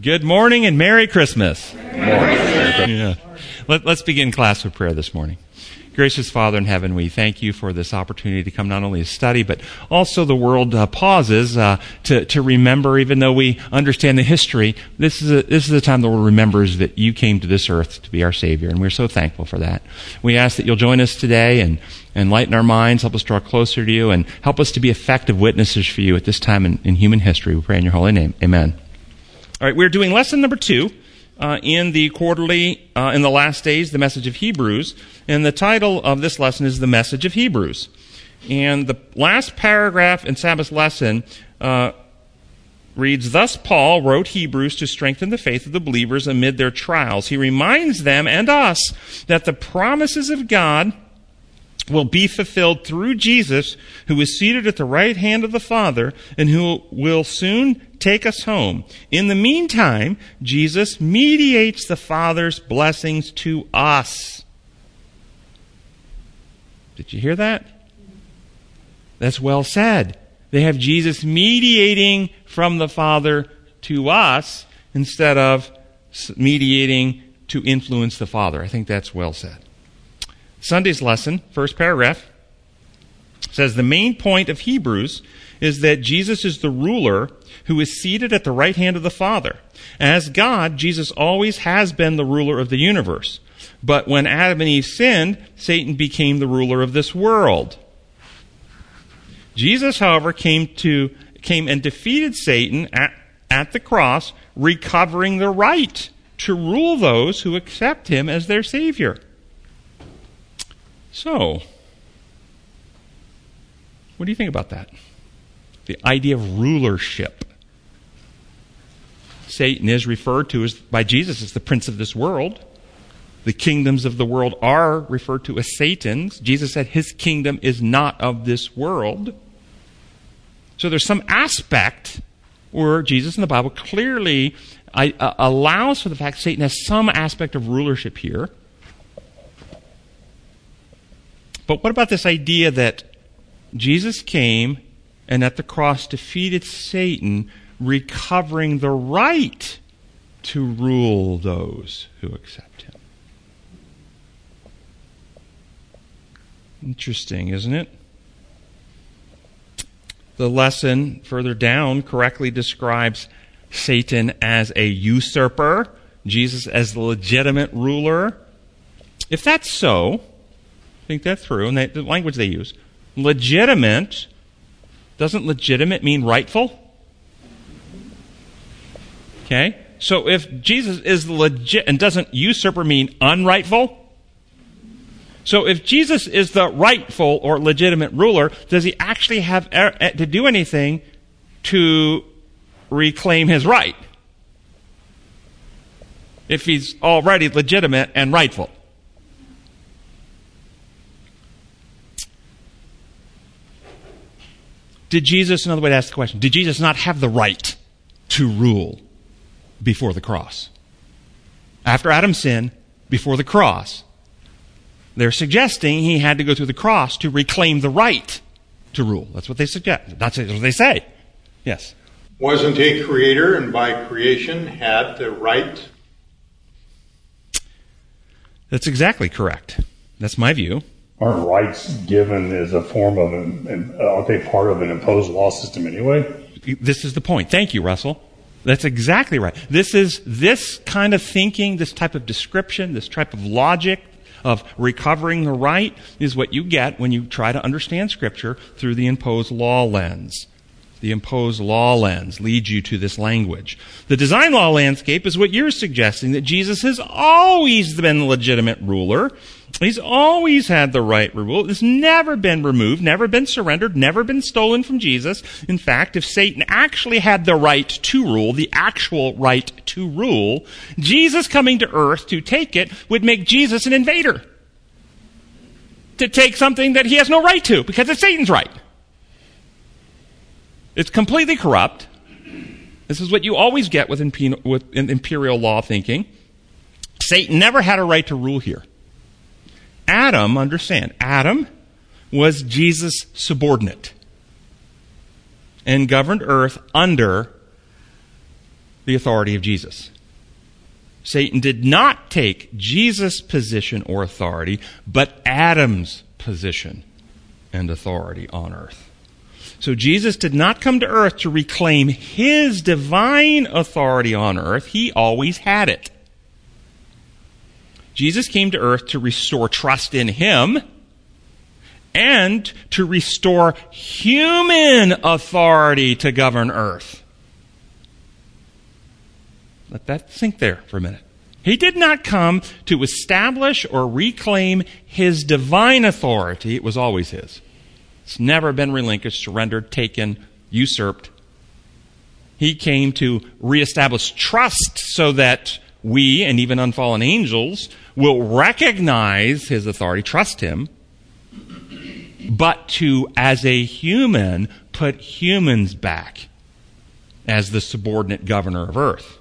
Good morning and Merry Christmas. Yeah. Let, us begin class with prayer this morning. Gracious Father in heaven, we thank you for this opportunity to come not only to study, but also the world uh, pauses uh, to, to remember, even though we understand the history, this is, a, this is a time the world remembers that you came to this earth to be our Savior, and we're so thankful for that. We ask that you'll join us today and enlighten our minds, help us draw closer to you, and help us to be effective witnesses for you at this time in, in human history. We pray in your holy name. Amen. All right, we're doing lesson number two uh, in the quarterly, uh, in the last days, the message of Hebrews. And the title of this lesson is The Message of Hebrews. And the last paragraph in Sabbath's lesson uh, reads Thus Paul wrote Hebrews to strengthen the faith of the believers amid their trials. He reminds them and us that the promises of God will be fulfilled through Jesus, who is seated at the right hand of the Father and who will soon take us home. In the meantime, Jesus mediates the Father's blessings to us. Did you hear that? That's well said. They have Jesus mediating from the Father to us instead of mediating to influence the Father. I think that's well said. Sunday's lesson, first paragraph, says the main point of Hebrews is that Jesus is the ruler who is seated at the right hand of the Father. As God, Jesus always has been the ruler of the universe. But when Adam and Eve sinned, Satan became the ruler of this world. Jesus, however, came to came and defeated Satan at, at the cross, recovering the right to rule those who accept him as their savior. So, what do you think about that? The idea of rulership. Satan is referred to as by Jesus as the prince of this world. The kingdoms of the world are referred to as Satan's. Jesus said his kingdom is not of this world. So there's some aspect where Jesus in the Bible clearly uh, allows for the fact Satan has some aspect of rulership here. But what about this idea that Jesus came and at the cross defeated Satan, recovering the right to rule those who accept him? Interesting, isn't it? The lesson further down correctly describes Satan as a usurper, Jesus as the legitimate ruler. If that's so, think that through, and they, the language they use. Legitimate, doesn't legitimate mean rightful? Okay? So if Jesus is legit, and doesn't usurper mean unrightful? So if Jesus is the rightful or legitimate ruler, does he actually have er, eh, to do anything to reclaim his right? If he's already legitimate and rightful. Did Jesus, another way to ask the question, did Jesus not have the right to rule before the cross? After Adam's sin, before the cross, they're suggesting he had to go through the cross to reclaim the right to rule. That's what they suggest. That's what they say. Yes. Wasn't he creator and by creation had the right? That's exactly correct. That's my view aren't rights given as a form of an, aren't they part of an imposed law system anyway? This is the point. Thank you, Russell. That's exactly right. This is this kind of thinking, this type of description, this type of logic of recovering the right is what you get when you try to understand Scripture through the imposed law lens. The imposed law lens leads you to this language. The design law landscape is what you're suggesting that Jesus has always been the legitimate ruler He's always had the right rule. It's never been removed, never been surrendered, never been stolen from Jesus. In fact, if Satan actually had the right to rule, the actual right to rule, Jesus coming to earth to take it would make Jesus an invader. To take something that he has no right to, because it's Satan's right. It's completely corrupt. This is what you always get with, imperial law thinking. Satan never had a right to rule here. Adam, understand, Adam was Jesus' subordinate and governed earth under the authority of Jesus. Satan did not take Jesus' position or authority, but Adam's position and authority on earth. So Jesus did not come to earth to reclaim his divine authority on earth. He always had it. Jesus came to earth to restore trust in him and to restore human authority to govern earth. Let that sink there for a minute. He did not come to establish or reclaim his divine authority. It was always his. It's never been relinquished, surrendered, taken, usurped. He came to reestablish trust so that we and even unfallen angels will recognize his authority, trust him, but to, as a human, put humans back as the subordinate governor of earth.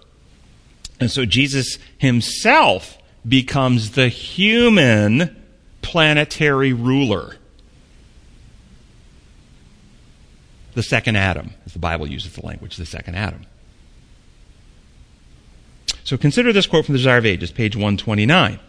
And so Jesus himself becomes the human planetary ruler. The second Adam, as the Bible uses the language, the second Adam. So consider this quote from the Desire of Ages, page 129.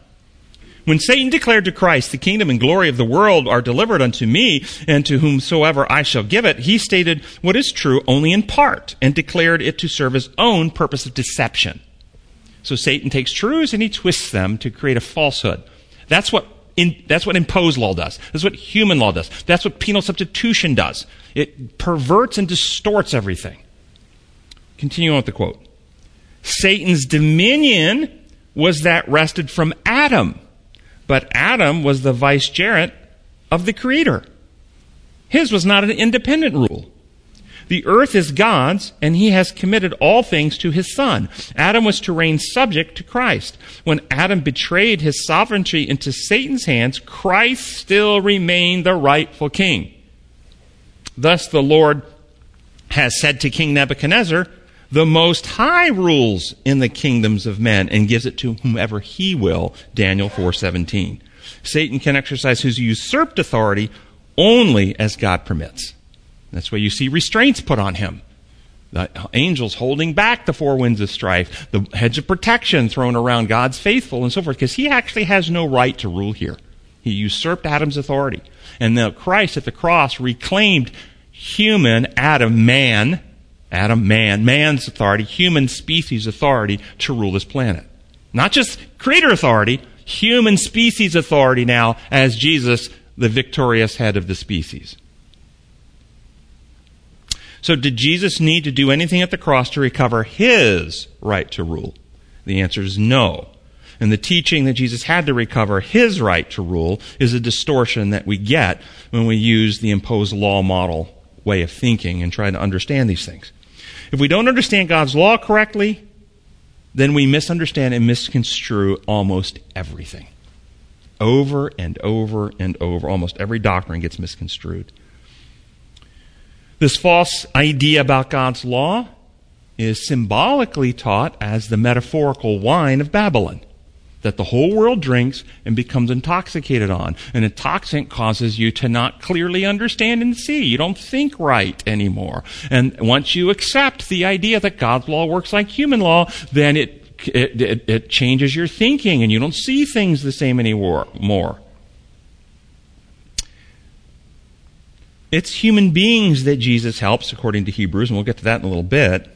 When Satan declared to Christ, The kingdom and glory of the world are delivered unto me, and to whomsoever I shall give it, he stated what is true only in part, and declared it to serve his own purpose of deception. So Satan takes truths and he twists them to create a falsehood. That's what in, that's what imposed law does. That's what human law does. That's what penal substitution does. It perverts and distorts everything. Continue on with the quote. Satan's dominion was that wrested from Adam, but Adam was the vicegerent of the Creator. His was not an independent rule. The earth is God's, and he has committed all things to his Son. Adam was to reign subject to Christ. When Adam betrayed his sovereignty into Satan's hands, Christ still remained the rightful king. Thus, the Lord has said to King Nebuchadnezzar, the Most High rules in the kingdoms of men and gives it to whomever he will. Daniel 4:17. Satan can exercise his usurped authority only as God permits. That's why you see restraints put on him. The angels holding back the four winds of strife, the hedge of protection thrown around God's faithful, and so forth, because he actually has no right to rule here. He usurped Adam's authority. And the Christ at the cross reclaimed human Adam, man, Adam, man, man's authority, human species authority to rule this planet. Not just creator authority, human species authority now as Jesus, the victorious head of the species. So, did Jesus need to do anything at the cross to recover his right to rule? The answer is no. And the teaching that Jesus had to recover his right to rule is a distortion that we get when we use the imposed law model way of thinking and try to understand these things. If we don't understand God's law correctly, then we misunderstand and misconstrue almost everything. Over and over and over, almost every doctrine gets misconstrued. This false idea about God's law is symbolically taught as the metaphorical wine of Babylon that the whole world drinks and becomes intoxicated on. An intoxicant causes you to not clearly understand and see. You don't think right anymore. And once you accept the idea that God's law works like human law, then it it, it, it changes your thinking and you don't see things the same anymore. More. It's human beings that Jesus helps, according to Hebrews, and we'll get to that in a little bit.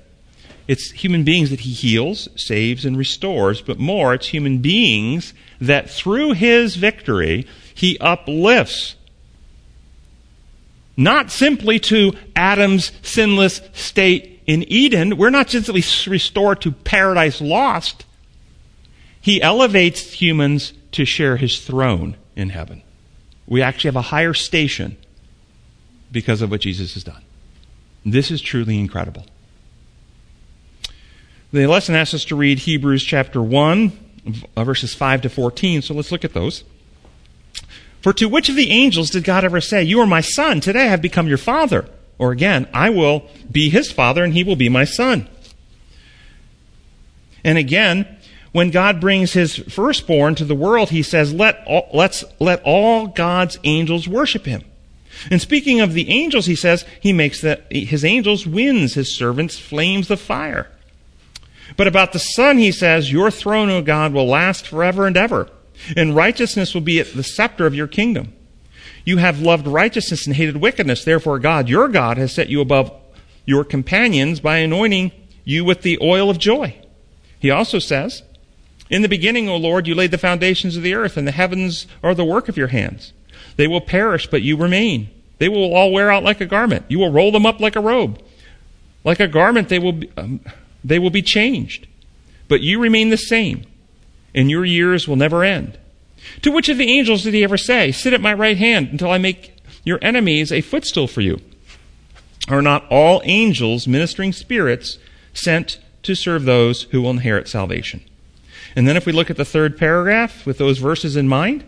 It's human beings that he heals, saves, and restores, but more, it's human beings that through his victory, he uplifts. Not simply to Adam's sinless state in Eden. We're not simply restored to paradise lost. He elevates humans to share his throne in heaven. We actually have a higher station because of what Jesus has done. This is truly incredible. The lesson asks us to read Hebrews chapter 1, uh, verses 5 to 14, so let's look at those. For to which of the angels did God ever say, You are my son, today I have become your father? Or again, I will be his father and he will be my son. And again, when God brings his firstborn to the world, he says, let all, let's, let all God's angels worship him. And speaking of the angels, he says he makes that his angels winds, his servants flames of fire. But about the Son, he says, Your throne, O God, will last forever and ever, and righteousness will be the scepter of your kingdom. You have loved righteousness and hated wickedness. Therefore, God, your God, has set you above your companions by anointing you with the oil of joy. He also says, In the beginning, O Lord, you laid the foundations of the earth, and the heavens are the work of your hands. They will perish, but you remain. They will all wear out like a garment. You will roll them up like a robe. Like a garment, they will be, um, they will be changed. But you remain the same, and your years will never end. To which of the angels did he ever say, Sit at my right hand until I make your enemies a footstool for you? Are not all angels ministering spirits sent to serve those who will inherit salvation? And then if we look at the third paragraph with those verses in mind,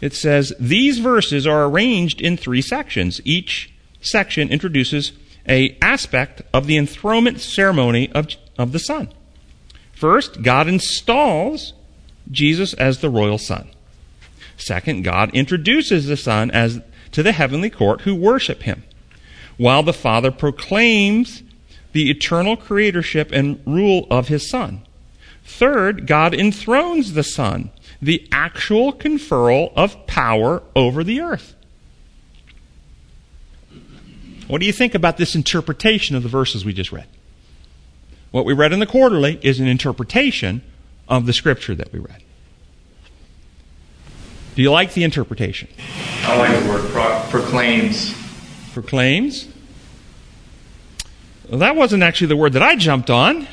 it says, These verses are arranged in three sections. Each section introduces a aspect of the enthronement ceremony of, of the Son. First, God installs Jesus as the royal Son. Second, God introduces the Son as to the heavenly court who worship him, while the Father proclaims the eternal creatorship and rule of his Son. Third, God enthrones the Son, the actual conferral of power over the earth. What do you think about this interpretation of the verses we just read? What we read in the quarterly is an interpretation of the scripture that we read. Do you like the interpretation? I like the word pro- proclaims. Proclaims? Well, that wasn't actually the word that I jumped on.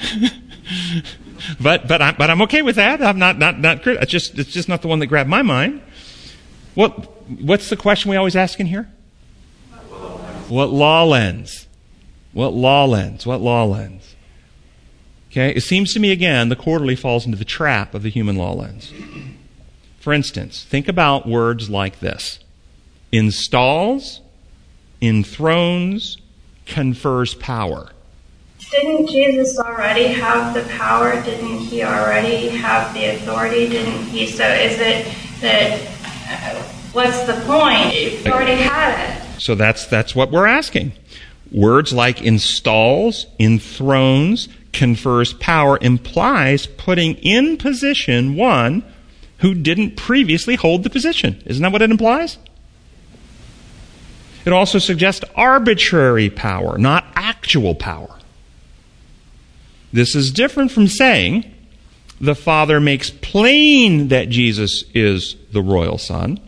but but I'm, but I'm okay with that. I'm not not not It's just it's just not the one that grabbed my mind. What what's the question we always ask in here? What law lens? What law lens? What law lens? Okay, it seems to me again the quarterly falls into the trap of the human law lens. For instance, think about words like this installs, enthrones, confers power. Didn't Jesus already have the power? Didn't he already have the authority? Didn't he? So is it that uh, what's the point? He already had it. So that's that's what we're asking. Words like installs, enthrones, confers power implies putting in position one who didn't previously hold the position. Isn't that what it implies? It also suggests arbitrary power, not actual power. This is different from saying the Father makes plain that Jesus is the royal Son,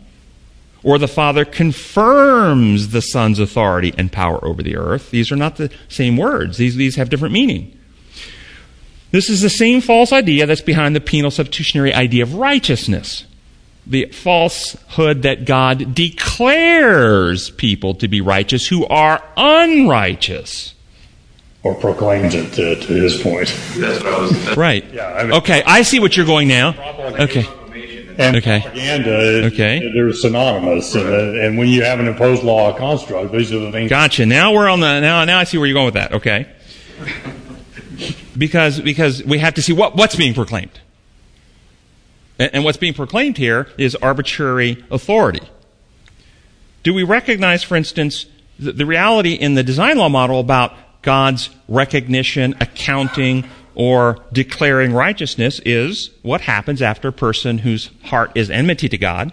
or the Father confirms the Son's authority and power over the earth. These are not the same words, these, these have different meaning. This is the same false idea that's behind the penal substitutionary idea of righteousness. The falsehood that God declares people to be righteous who are unrighteous. Or proclaims it to, to his point. That's what I was. Right. Yeah, I mean- okay, I see what you're going now. Okay. And Okay. propaganda, Okay. they're synonymous. And, uh, and when you have an imposed law construct, these are the things. Gotcha. Now we're on the now now I see where you're going with that. Okay. Because because we have to see what, what's being proclaimed. And, and what's being proclaimed here is arbitrary authority. Do we recognize, for instance, the, the reality in the design law model about God's recognition, accounting, or declaring righteousness is what happens after a person whose heart is enmity to God,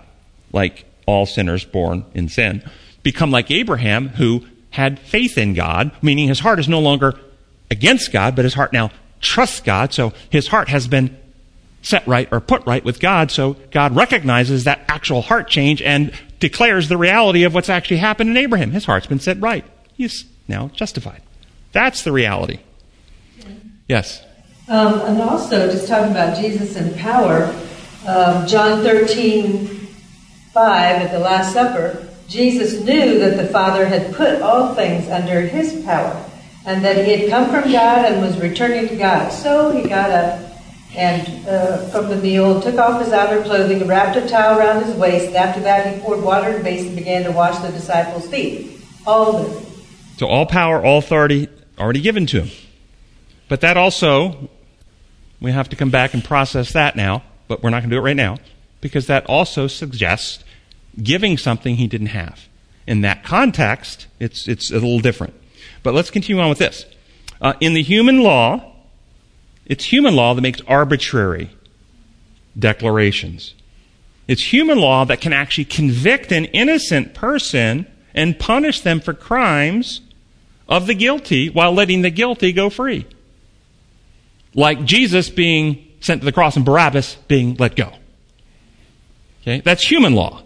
like all sinners born in sin, become like Abraham, who had faith in God, meaning his heart is no longer against God, but his heart now trusts God, so his heart has been set right or put right with God, so God recognizes that actual heart change and declares the reality of what's actually happened in Abraham. His heart's been set right. He's now justified. That's the reality. Yes. Um, and also, just talking about Jesus and power, um, John 13, 5 at the Last Supper, Jesus knew that the Father had put all things under his power and that he had come from God and was returning to God. So he got up and uh, from the meal, took off his outer clothing, wrapped a towel around his waist, and after that he poured water in a basin and began to wash the disciples' feet. All it. So all power, all authority already given to him. But that also, we have to come back and process that now, but we're not going to do it right now, because that also suggests giving something he didn't have. In that context, it's, it's a little different. But let's continue on with this. Uh, in the human law, It's human law that makes arbitrary declarations. It's human law that can actually convict an innocent person and punish them for crimes of the guilty while letting the guilty go free. Like Jesus being sent to the cross and Barabbas being let go. Okay? That's human law.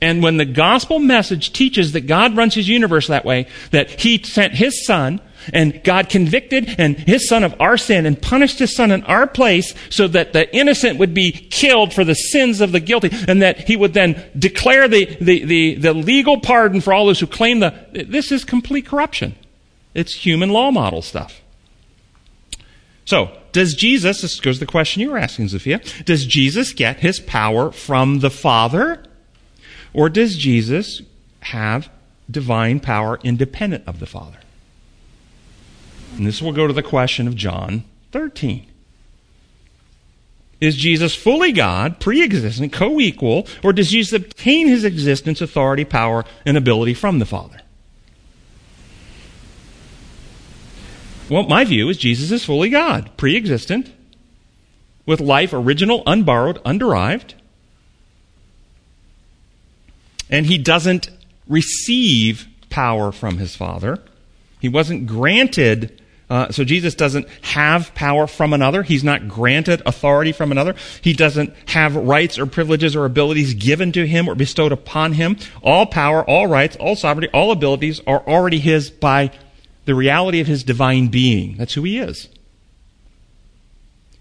And when the gospel message teaches that God runs his universe that way, that he sent his son, and God convicted and his son of our sin and punished his son in our place so that the innocent would be killed for the sins of the guilty, and that he would then declare the, the, the, the legal pardon for all those who claim the. This is complete corruption. It's human law model stuff. So, does Jesus, this goes to the question you were asking, Sophia, does Jesus get his power from the Father? Or does Jesus have divine power independent of the Father? And this will go to the question of John 13. Is Jesus fully God, pre existent, co equal, or does Jesus obtain his existence, authority, power, and ability from the Father? Well, my view is Jesus is fully God, pre existent, with life original, unborrowed, underived and he doesn't receive power from his Father. He wasn't granted. Uh, so Jesus doesn't have power from another. He's not granted authority from another. He doesn't have rights or privileges or abilities given to him or bestowed upon him. All power, all rights, all sovereignty, all abilities are already his by the reality of his divine being. That's who he is.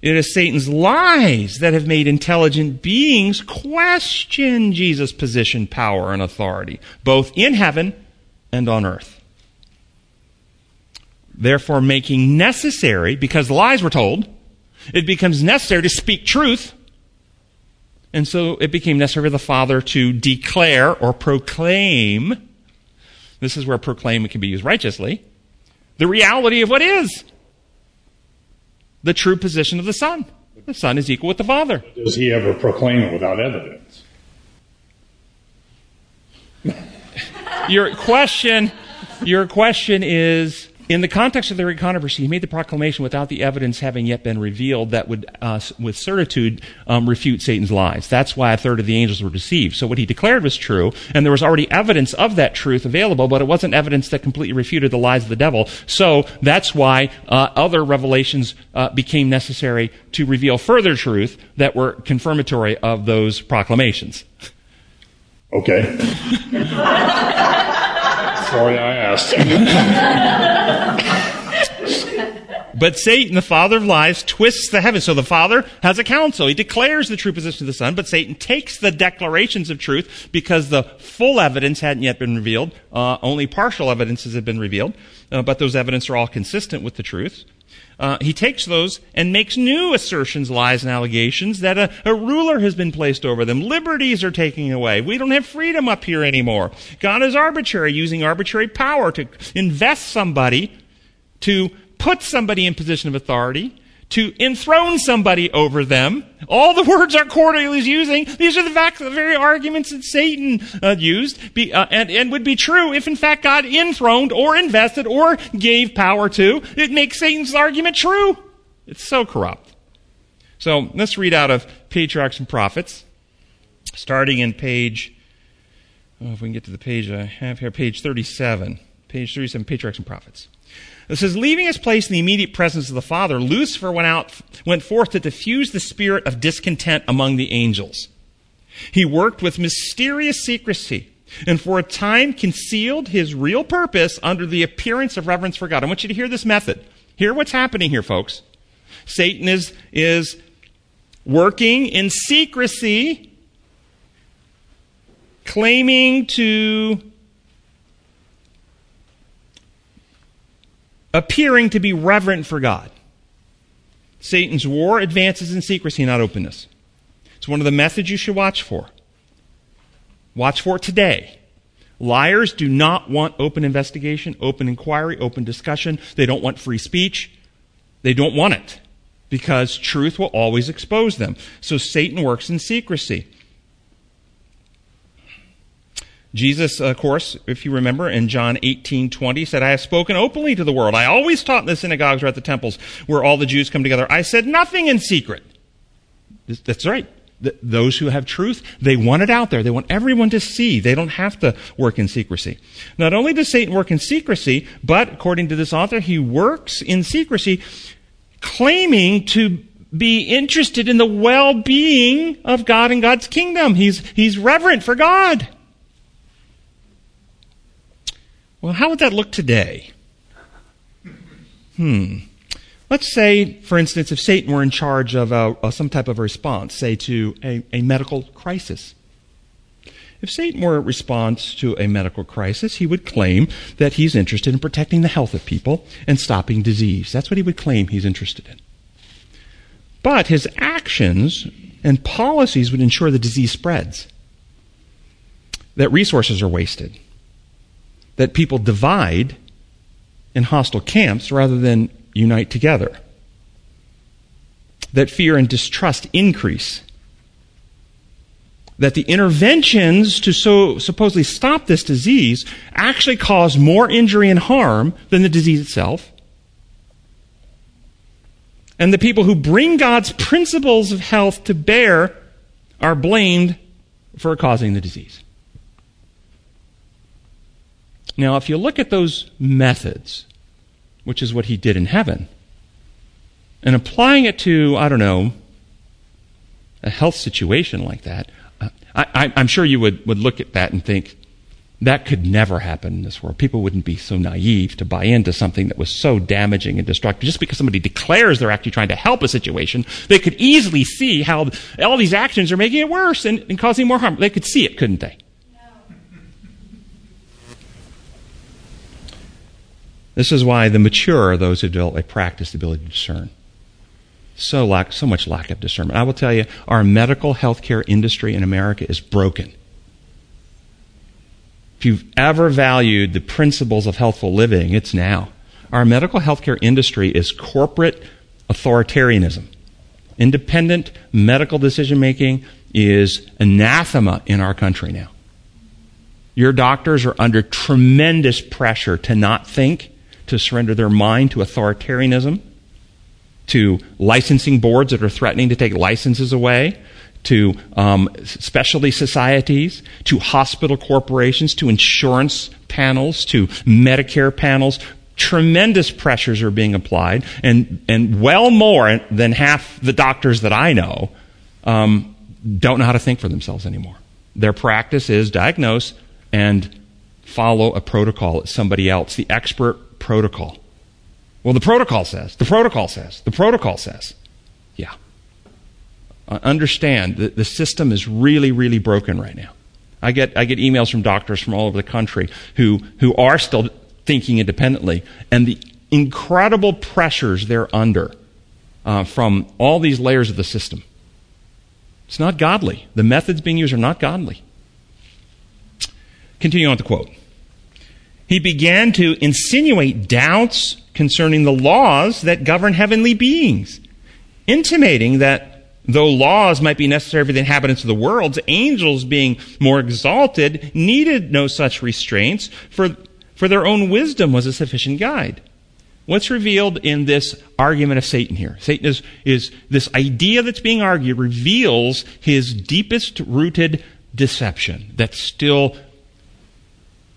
It is Satan's lies that have made intelligent beings question Jesus' position, power, and authority, both in heaven and on earth. Therefore, making necessary, because lies were told, it becomes necessary to speak truth. And so it became necessary for the Father to declare or proclaim, this is where proclaim can be used righteously, the reality of what is the true position of the Son. The Son is equal with the Father. Does he ever proclaim it without evidence? your question, your question is in the context of the great controversy, he made the proclamation without the evidence having yet been revealed that would, uh, with certitude, um, refute Satan's lies. That's why a third of the angels were deceived. So what he declared was true, and there was already evidence of that truth available, but it wasn't evidence that completely refuted the lies of the devil. So that's why uh, other revelations uh, became necessary to reveal further truth that were confirmatory of those proclamations. Okay. Sorry I asked. but Satan, the father of lies, twists the heavens. So the father has a council. He declares the true position of the son, but Satan takes the declarations of truth because the full evidence hadn't yet been revealed. Uh, only partial evidences have been revealed, uh, but those evidence are all consistent with the truth. Uh, he takes those and makes new assertions, lies, and allegations that a, a, ruler has been placed over them. Liberties are taken away. We don't have freedom up here anymore. God is arbitrary, using arbitrary power to invest somebody, to put somebody in position of authority, to enthrone somebody over them. All the words our Cornelius is using, these are the, fact, the very arguments that Satan uh, used be, uh, and, and would be true if in fact God enthroned or invested or gave power to. It makes Satan's argument true. It's so corrupt. So let's read out of Patriarchs and Prophets, starting in page, oh, if we can get to the page I have here, page 37. Page 37, Patriarchs and Prophets. It says, leaving his place in the immediate presence of the Father, Lucifer went out, went forth to diffuse the spirit of discontent among the angels. He worked with mysterious secrecy and for a time concealed his real purpose under the appearance of reverence for God. I want you to hear this method. Hear what's happening here, folks. Satan is, is working in secrecy, claiming to appearing to be reverent for God. Satan's war advances in secrecy, not openness. It's one of the methods you should watch for. Watch for it today. Liars do not want open investigation, open inquiry, open discussion. They don't want free speech. They don't want it because truth will always expose them. So Satan works in secrecy. Jesus, of course, if you remember, in John 18, 20, said, I have spoken openly to the world. I always taught in the synagogues or at the temples where all the Jews come together. I said nothing in secret. That's right. Those who have truth, they want it out there. They want everyone to see. They don't have to work in secrecy. Not only does Satan work in secrecy, but according to this author, he works in secrecy claiming to be interested in the well-being of God and God's kingdom. He's, he's reverent for God. Well, how would that look today? Hmm. Let's say, for instance, if Satan were in charge of a, some type of response, say to a, a medical crisis. If Satan were a response to a medical crisis, he would claim that he's interested in protecting the health of people and stopping disease. That's what he would claim he's interested in. But his actions and policies would ensure the disease spreads, that resources are wasted, that people divide in hostile camps rather than unite together, that fear and distrust increase, that the interventions to so supposedly stop this disease actually cause more injury and harm than the disease itself. And the people who bring God's principles of health to bear are blamed for causing the disease. Now, if you look at those methods, which is what he did in heaven, and applying it to, I don't know, a health situation like that, uh, I, am sure you would, would look at that and think, that could never happen in this world. People wouldn't be so naive to buy into something that was so damaging and destructive. Just because somebody declares they're actually trying to help a situation, they could easily see how all these actions are making it worse and, and causing more harm. They could see it, couldn't they? This is why the mature are those who develop a practiced ability to discern. So lack, so much lack of discernment. I will tell you, our medical healthcare industry in America is broken. If you've ever valued the principles of healthful living, it's now. Our medical healthcare industry is corporate authoritarianism. Independent medical decision making is anathema in our country now. Your doctors are under tremendous pressure to not think to surrender their mind to authoritarianism, to licensing boards that are threatening to take licenses away, to um, specialty societies, to hospital corporations, to insurance panels, to Medicare panels. Tremendous pressures are being applied, and, and well more than half the doctors that I know um, don't know how to think for themselves anymore. Their practice is diagnose and follow a protocol somebody else, the expert protocol. Well, the protocol says, the protocol says, the protocol says. Yeah. Uh, understand that the system is really, really broken right now. I get, I get emails from doctors from all over the country who, who are still thinking independently, and the incredible pressures they're under uh, from all these layers of the system. It's not godly. The methods being used are not godly. Continue on with the quote he began to insinuate doubts concerning the laws that govern heavenly beings, intimating that though laws might be necessary for the inhabitants of the world, angels being more exalted needed no such restraints, for, for their own wisdom was a sufficient guide. What's revealed in this argument of Satan here? Satan is, is this idea that's being argued reveals his deepest rooted deception that's still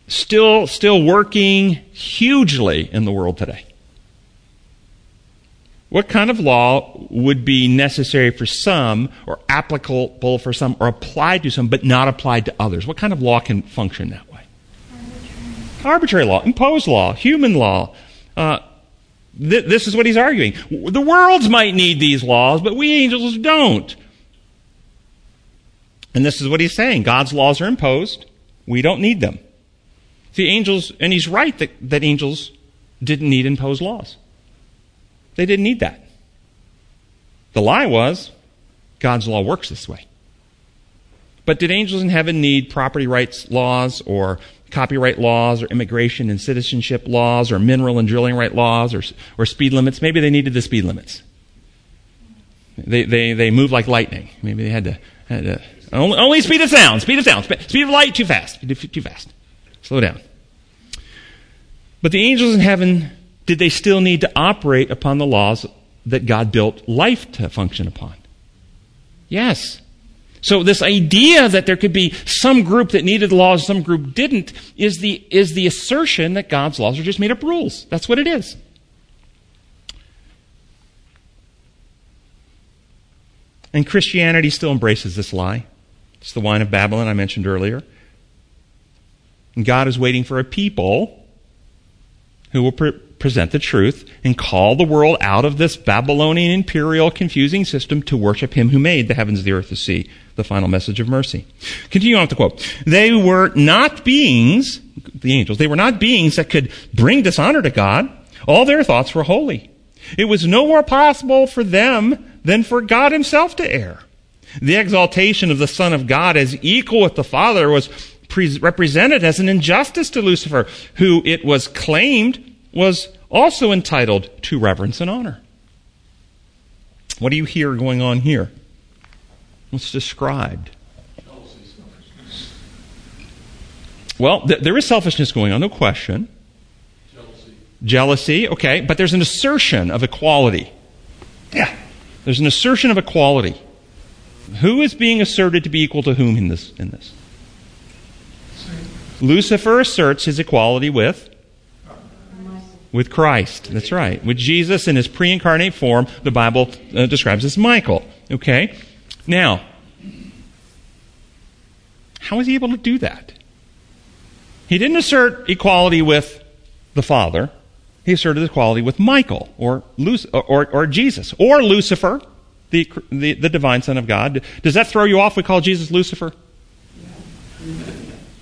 still, still working hugely in the world today. What kind of law would be necessary for some, or applicable for some, or applied to some, but not applied to others? What kind of law can function that way? Arbitrary, Arbitrary law, imposed law, human law. Uh, th- this is what he's arguing. The worlds might need these laws, but we angels don't. And this is what he's saying God's laws are imposed, we don't need them. The angels, and he's right that, that angels didn't need imposed laws. They didn't need that. The lie was God's law works this way. But did angels in heaven need property rights laws or copyright laws or immigration and citizenship laws or mineral and drilling right laws or, or speed limits? Maybe they needed the speed limits. They, they, they move like lightning. Maybe they had to, had to Only, only speed of sound. Speed of sound. Speed of light, too fast. Too fast. Slow down. But the angels in heaven, did they still need to operate upon the laws that God built life to function upon? Yes. So this idea that there could be some group that needed laws, some group didn't, is the, is the assertion that God's laws are just made up rules. That's what it is. And Christianity still embraces this lie. It's the wine of Babylon I mentioned earlier. And God is waiting for a people who will pre- present the truth and call the world out of this Babylonian imperial confusing system to worship Him who made the heavens, the earth, the sea. The final message of mercy. Continue on with the quote. They were not beings, the angels, they were not beings that could bring dishonor to God. All their thoughts were holy. It was no more possible for them than for God Himself to err. The exaltation of the Son of God as equal with the Father was pre- represented as an injustice to Lucifer, who it was claimed was also entitled to reverence and honor. What do you hear going on here? What's described? Well, th- there is selfishness going on, no question. Jealousy. Jealousy, okay, but there's an assertion of equality. Yeah. There's an assertion of equality. Who is being asserted to be equal to whom in this? In this? Lucifer asserts his equality with with Christ. That's right. With Jesus in his pre-incarnate form, the Bible uh, describes as Michael. Okay? Now, how is he able to do that? He didn't assert equality with the Father. He asserted equality with Michael or, Luc- or, or, Jesus or Lucifer, the, the, the divine Son of God. Does that throw you off? We call Jesus Lucifer?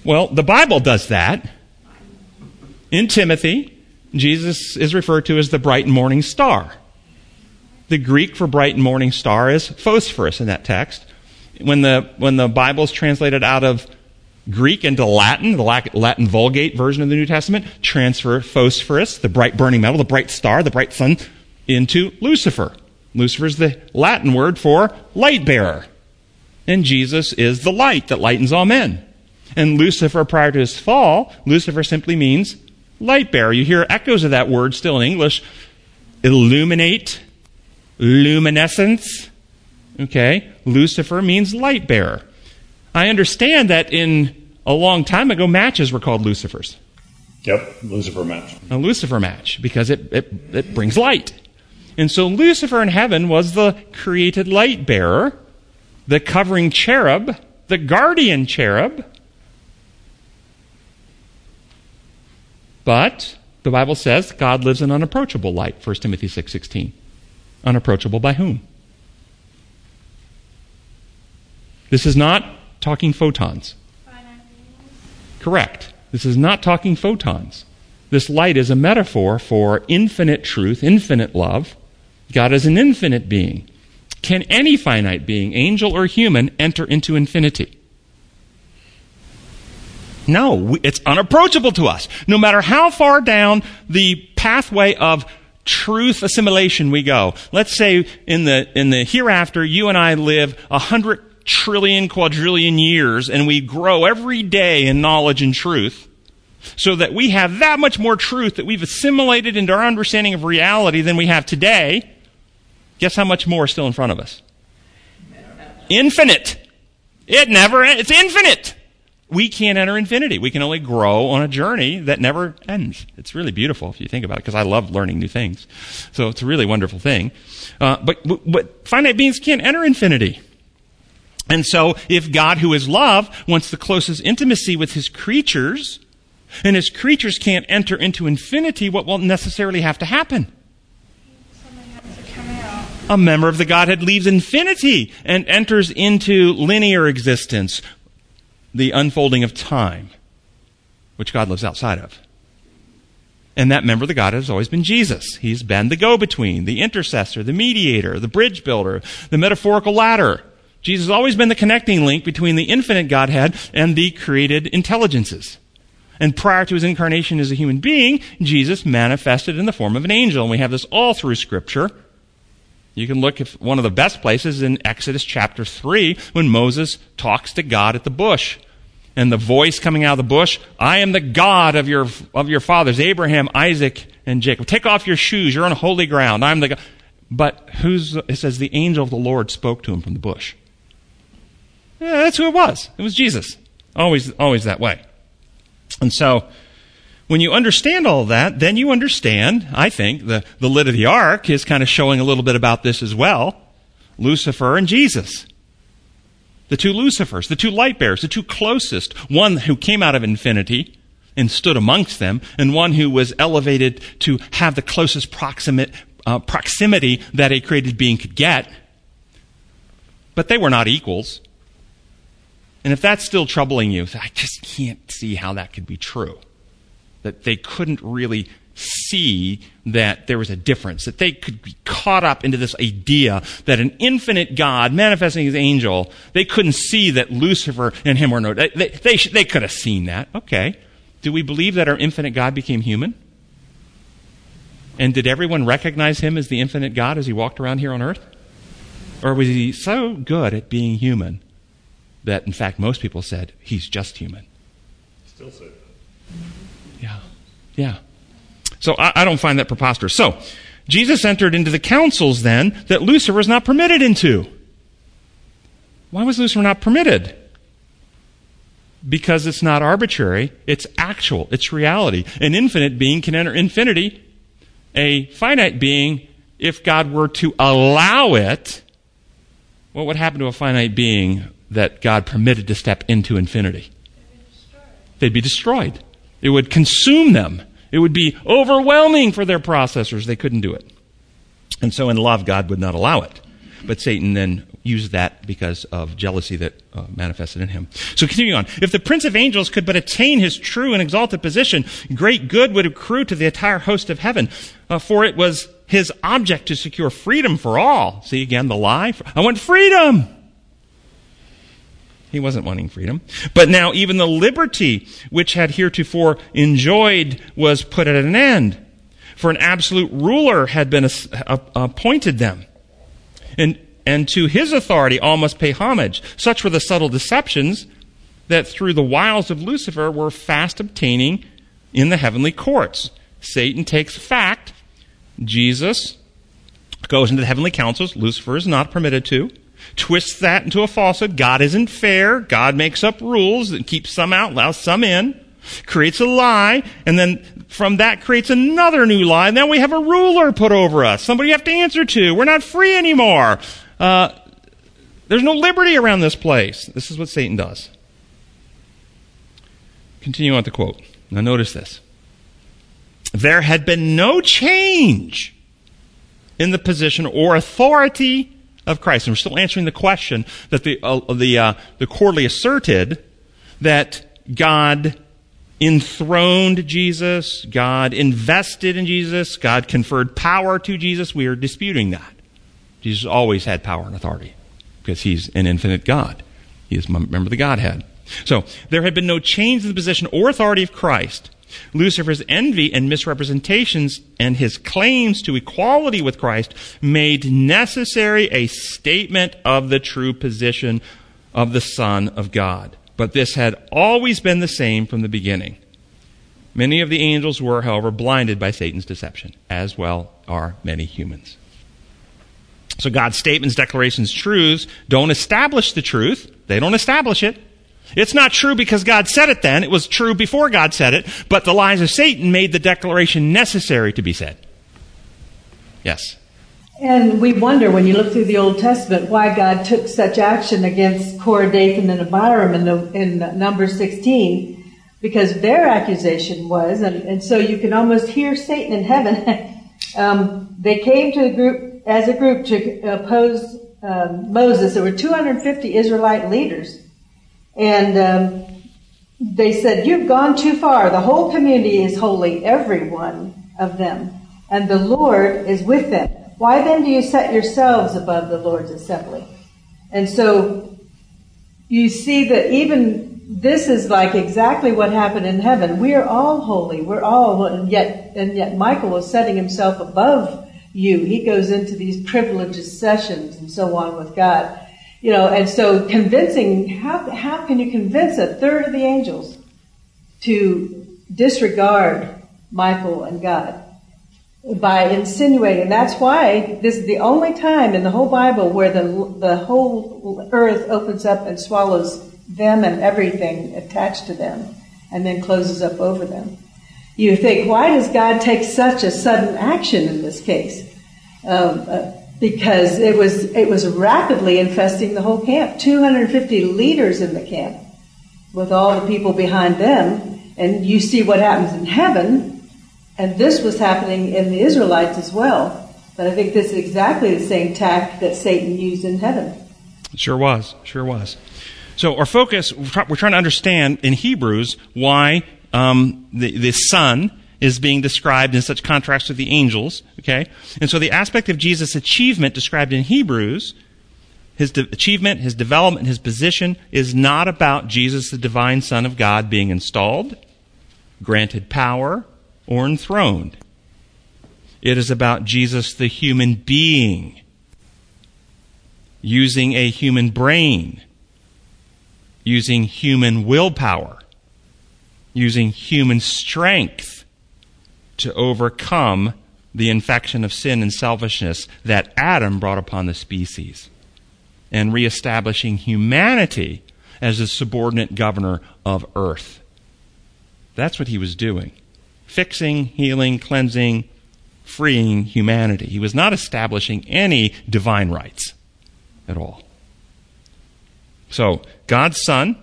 Well, the Bible does that. In Timothy, Jesus is referred to as the bright morning star. The Greek for bright morning star is phosphorus in that text. When the, when the Bible is translated out of Greek into Latin, the Latin Vulgate version of the New Testament, transfer phosphorus, the bright burning metal, the bright star, the bright sun, into Lucifer. Lucifer is the Latin word for light bearer. And Jesus is the light that lightens all men. And Lucifer, prior to his fall, Lucifer simply means light bearer. You hear echoes of that word still in English. Illuminate, luminescence. Okay? Lucifer means light bearer. I understand that in a long time ago, matches were called Lucifers. Yep, Lucifer match. A Lucifer match, because it, it, it brings light. And so Lucifer in heaven was the created light bearer, the covering cherub, the guardian cherub, But the Bible says God lives in unapproachable light, 1 Timothy 6:16. unapproachable by whom? This is not talking photons. Correct. This is not talking photons. This light is a metaphor for infinite truth, infinite love. God is an infinite being. Can any finite being, angel or human, enter into infinity? No, it's unapproachable to us. No matter how far down the pathway of truth assimilation we go. Let's say in the, in the hereafter, you and I live a hundred trillion, quadrillion years, and we grow every day in knowledge and truth, so that we have that much more truth that we've assimilated into our understanding of reality than we have today. Guess how much more is still in front of us? Infinite. It never, it's infinite we can't enter infinity. We can only grow on a journey that never ends. It's really beautiful if you think about it, because I love learning new things. So it's a really wonderful thing. Uh, but, but finite beings can't enter infinity. And so if God, who is love, wants the closest intimacy with his creatures, and his creatures can't enter into infinity, what will necessarily have to happen? a member of the Godhead leaves infinity and enters into linear existence, the unfolding of time, which God lives outside of. And that member of the Godhead has always been Jesus. He's been the go between, the intercessor, the mediator, the bridge builder, the metaphorical ladder. Jesus has always been the connecting link between the infinite Godhead and the created intelligences. And prior to his incarnation as a human being, Jesus manifested in the form of an angel. And we have this all through Scripture. You can look at one of the best places in Exodus chapter 3 when Moses talks to God at the bush. And the voice coming out of the bush, I am the God of your, of your fathers, Abraham, Isaac, and Jacob. Take off your shoes. You're on holy ground. I'm the God. But who's, it says the angel of the Lord spoke to him from the bush. Yeah, that's who it was. It was Jesus. Always, always that way. And so, when you understand all that, then you understand, I think, the, the lid of the ark is kind of showing a little bit about this as well. Lucifer and Jesus. The two Lucifers, the two light bearers, the two closest. One who came out of infinity and stood amongst them, and one who was elevated to have the closest proximate, uh, proximity that a created being could get. But they were not equals. And if that's still troubling you, I just can't see how that could be true. That they couldn't really see that there was a difference, that they could be caught up into this idea that an infinite God manifesting his angel, they couldn't see that Lucifer and him were no. They, they, they, they could have seen that. Okay. Do we believe that our infinite God became human? And did everyone recognize him as the infinite God as he walked around here on earth? Or was he so good at being human that, in fact, most people said he's just human. Still that. Yeah. Yeah. So I, I, don't find that preposterous. So Jesus entered into the councils then that Lucifer is not permitted into. Why was Lucifer not permitted? Because it's not arbitrary, it's actual, it's reality. An infinite being can enter infinity. A finite being, if God were to allow it, what would happen to a finite being that God permitted to step into infinity. They'd be destroyed. It would consume them. It would be overwhelming for their processors. They couldn't do it. And so, in love, God would not allow it. But Satan then used that because of jealousy that uh, manifested in him. So, continuing on. If the Prince of Angels could but attain his true and exalted position, great good would accrue to the entire host of heaven. Uh, for it was his object to secure freedom for all. See again the lie? I want freedom! He wasn't wanting freedom. But now even the liberty which had heretofore enjoyed was put at an end. For an absolute ruler had been appointed them. And, and to his authority all must pay homage. Such were the subtle deceptions that through the wiles of Lucifer were fast obtaining in the heavenly courts. Satan takes fact. Jesus goes into the heavenly councils. Lucifer is not permitted to twists that into a falsehood. God isn't fair. God makes up rules that keeps some out, allows some in, creates a lie, and then from that creates another new lie. And then we have a ruler put over us, somebody you have to answer to. We're not free anymore. Uh, there's no liberty around this place. This is what Satan does. Continue on the quote. Now notice this. There had been no change in the position or authority of Christ. And we're still answering the question that the, uh, the, uh, the quarterly asserted that God enthroned Jesus, God invested in Jesus, God conferred power to Jesus. We are disputing that. Jesus always had power and authority because he's an infinite God. He is member of the Godhead. So, there had been no change in the position or authority of Christ. Lucifer's envy and misrepresentations and his claims to equality with Christ made necessary a statement of the true position of the Son of God. But this had always been the same from the beginning. Many of the angels were, however, blinded by Satan's deception, as well are many humans. So God's statements, declarations, truths don't establish the truth. They don't establish it. It's not true because God said it then. It was true before God said it, but the lies of Satan made the declaration necessary to be said. Yes. And we wonder when you look through the Old Testament why God took such action against Korah, Dathan, and Abiram in, the, in number 16, because their accusation was, and, and so you can almost hear Satan in heaven. um, they came to the group as a group to oppose um, Moses. There were 250 Israelite leaders and um, they said, You've gone too far. The whole community is holy, every one of them. And the Lord is with them. Why then do you set yourselves above the Lord's assembly? And so you see that even this is like exactly what happened in heaven. We are all holy. We're all, and yet, and yet Michael was setting himself above you. He goes into these privileged sessions and so on with God. You know, and so convincing, how, how can you convince a third of the angels to disregard Michael and God? By insinuating. That's why this is the only time in the whole Bible where the, the whole earth opens up and swallows them and everything attached to them and then closes up over them. You think, why does God take such a sudden action in this case? Um, uh, because it was it was rapidly infesting the whole camp. 250 leaders in the camp, with all the people behind them, and you see what happens in heaven, and this was happening in the Israelites as well. But I think this is exactly the same tact that Satan used in heaven. Sure was, sure was. So our focus, we're trying to understand in Hebrews why um, the, the Son is being described in such contrast to the angels. Okay, and so the aspect of Jesus' achievement described in Hebrews, his de- achievement, his development, his position, is not about Jesus, the divine Son of God, being installed, granted power, or enthroned. It is about Jesus, the human being, using a human brain, using human willpower, using human strength to overcome the infection of sin and selfishness that Adam brought upon the species, and reestablishing humanity as a subordinate governor of earth. That's what he was doing fixing, healing, cleansing, freeing humanity. He was not establishing any divine rights at all. So, God's Son.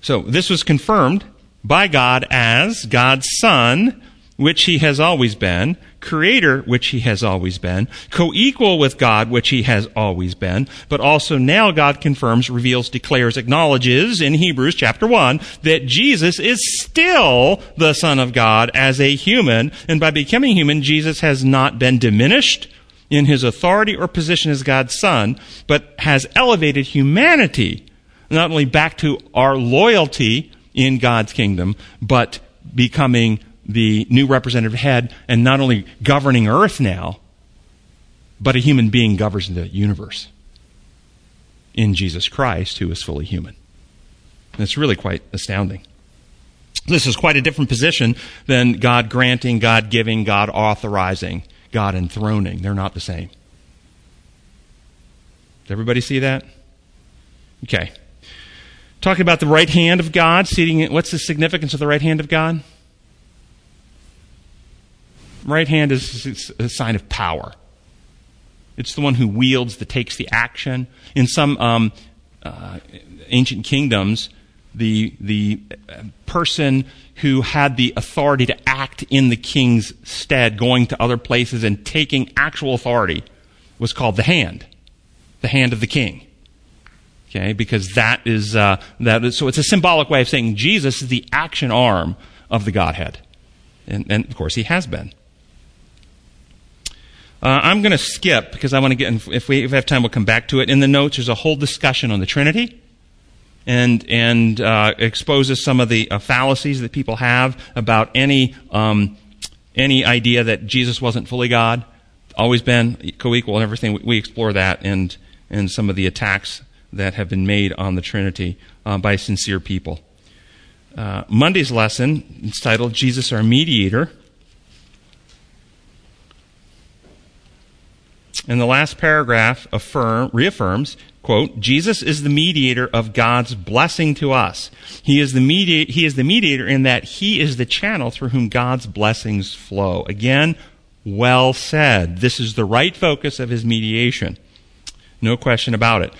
So, this was confirmed by God as God's Son, which he has always been, Creator, which he has always been, co-equal with God, which he has always been, but also now God confirms, reveals, declares, acknowledges in Hebrews chapter 1 that Jesus is still the Son of God as a human, and by becoming human, Jesus has not been diminished in his authority or position as God's Son, but has elevated humanity not only back to our loyalty in God's kingdom, but becoming the new representative head and not only governing earth now, but a human being governs the universe in Jesus Christ, who is fully human. And it's really quite astounding. This is quite a different position than God granting, God giving, God authorizing, God enthroning. They're not the same. Does everybody see that? Okay. Talking about the right hand of God, seating what's the significance of the right hand of God? Right hand is a sign of power. It's the one who wields, that takes the action. In some um, uh, ancient kingdoms, the the person who had the authority to act in the king's stead, going to other places and taking actual authority, was called the hand, the hand of the king. Okay, because that is uh, that is so it's a symbolic way of saying Jesus is the action arm of the Godhead, and, and of course he has been. Uh, I'm going to skip because I want to get. If we, if we have time, we'll come back to it. In the notes, there's a whole discussion on the Trinity, and and uh, exposes some of the uh, fallacies that people have about any um, any idea that Jesus wasn't fully God, always been co-equal and everything. We, we explore that and and some of the attacks that have been made on the Trinity uh, by sincere people. Uh, Monday's lesson is titled Jesus Our Mediator. And the last paragraph affirm, reaffirms, quote, Jesus is the mediator of God's blessing to us. He is the mediator, he is the mediator in that he is the channel through whom God's blessings flow. Again, well said. This is the right focus of his mediation. No question about it.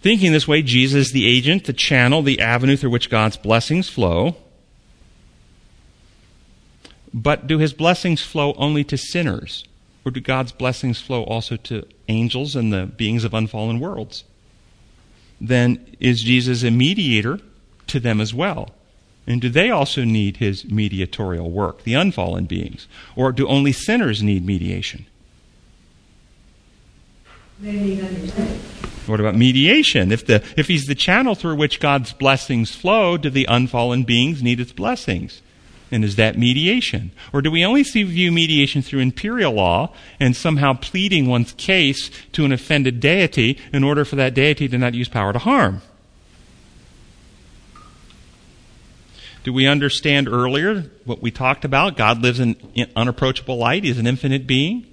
Thinking this way, Jesus is the agent, the channel, the avenue through which God's blessings flow. But do his blessings flow only to sinners? Or do God's blessings flow also to angels and the beings of unfallen worlds? Then is Jesus a mediator to them as well? And do they also need his mediatorial work, the unfallen beings? Or do only sinners need mediation? They need understanding. What about mediation? If, the, if he's the channel through which God's blessings flow, do the unfallen beings need its blessings? And is that mediation? Or do we only see, view mediation through imperial law and somehow pleading one's case to an offended deity in order for that deity to not use power to harm? Do we understand earlier what we talked about? God lives in unapproachable light. He's an infinite being.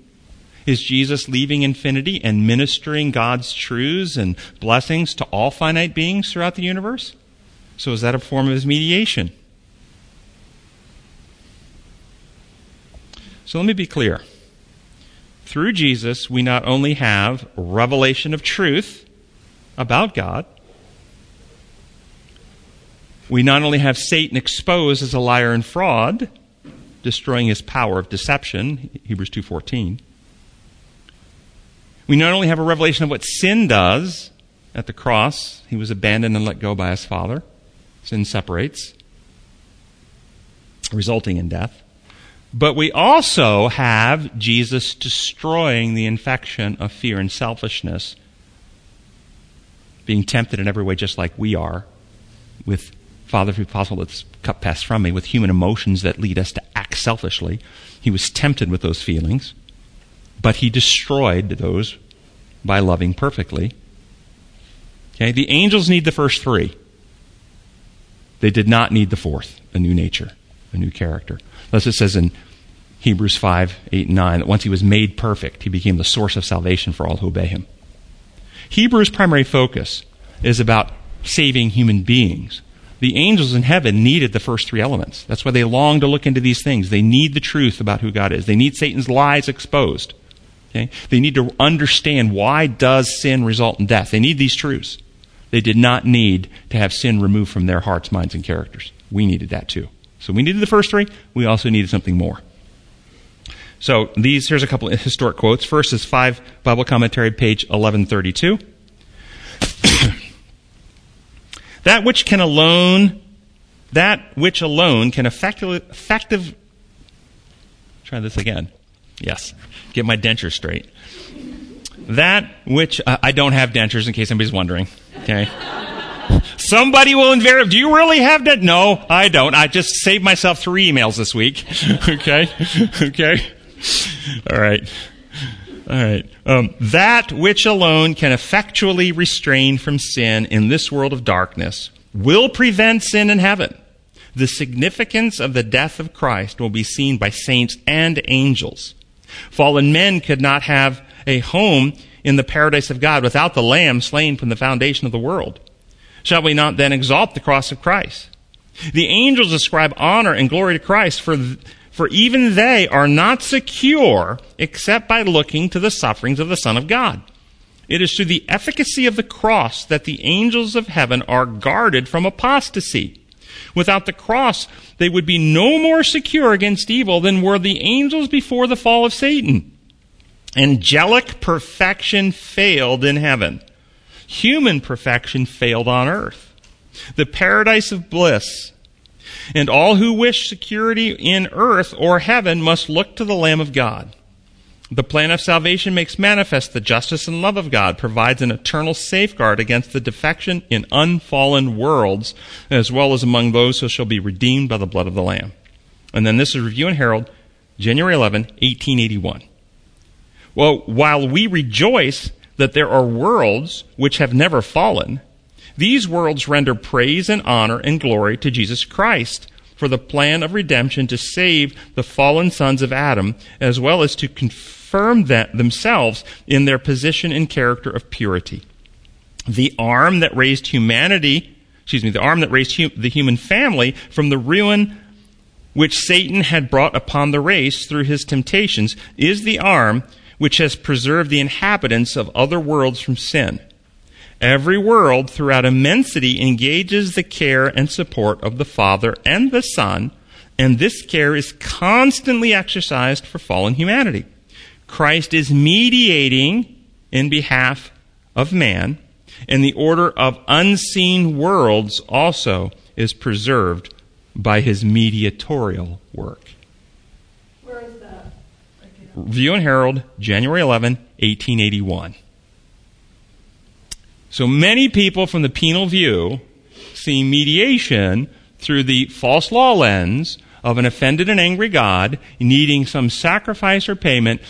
Is Jesus leaving infinity and ministering God's truths and blessings to all finite beings throughout the universe? So is that a form of his mediation? So let me be clear. Through Jesus, we not only have revelation of truth about God, we not only have Satan exposed as a liar and fraud, destroying his power of deception, Hebrews 2:14. We not only have a revelation of what sin does at the cross, he was abandoned and let go by his father. Sin separates, resulting in death. But we also have Jesus destroying the infection of fear and selfishness, being tempted in every way just like we are, with Father, if possible, let this from me, with human emotions that lead us to act selfishly. He was tempted with those feelings, but he destroyed those by loving perfectly. Okay, the angels need the first three. They did not need the fourth, a new nature, a new character. Thus it says in Hebrews 5, 8, and 9 that once he was made perfect, he became the source of salvation for all who obey him. Hebrews' primary focus is about saving human beings. The angels in heaven needed the first three elements. That's why they long to look into these things. They need the truth about who God is. They need Satan's lies exposed. Okay? They need to understand why does sin result in death. They need these truths. They did not need to have sin removed from their hearts, minds, and characters. We needed that too. So we needed the first three. We also needed something more. So these here's a couple of historic quotes. First is five Bible commentary, page eleven thirty two. that which can alone, that which alone can effective, effective. Try this again. Yes, get my dentures straight. That which uh, I don't have dentures, in case anybody's wondering. Okay. Somebody will invariably. Do you really have that? No, I don't. I just saved myself three emails this week. okay. Okay. All right. All right. Um, that which alone can effectually restrain from sin in this world of darkness will prevent sin in heaven. The significance of the death of Christ will be seen by saints and angels. Fallen men could not have a home in the paradise of God without the Lamb slain from the foundation of the world. Shall we not then exalt the cross of Christ? The angels ascribe honor and glory to Christ, for, for even they are not secure except by looking to the sufferings of the Son of God. It is through the efficacy of the cross that the angels of heaven are guarded from apostasy. Without the cross, they would be no more secure against evil than were the angels before the fall of Satan. Angelic perfection failed in heaven. Human perfection failed on earth. The paradise of bliss and all who wish security in earth or heaven must look to the Lamb of God. The plan of salvation makes manifest the justice and love of God, provides an eternal safeguard against the defection in unfallen worlds, as well as among those who shall be redeemed by the blood of the Lamb. And then this is Review and Herald, January 11, 1881. Well, while we rejoice that there are worlds which have never fallen, these worlds render praise and honor and glory to Jesus Christ for the plan of redemption to save the fallen sons of Adam, as well as to confirm that themselves in their position and character of purity. The arm that raised humanity, excuse me, the arm that raised the human family from the ruin which Satan had brought upon the race through his temptations is the arm which has preserved the inhabitants of other worlds from sin. Every world throughout immensity engages the care and support of the Father and the Son, and this care is constantly exercised for fallen humanity. Christ is mediating in behalf of man, and the order of unseen worlds also is preserved by his mediatorial work. Where is that? Review and Herald, January 11, 1881. So many people from the penal view see mediation through the false law lens of an offended and angry God needing some sacrifice or payment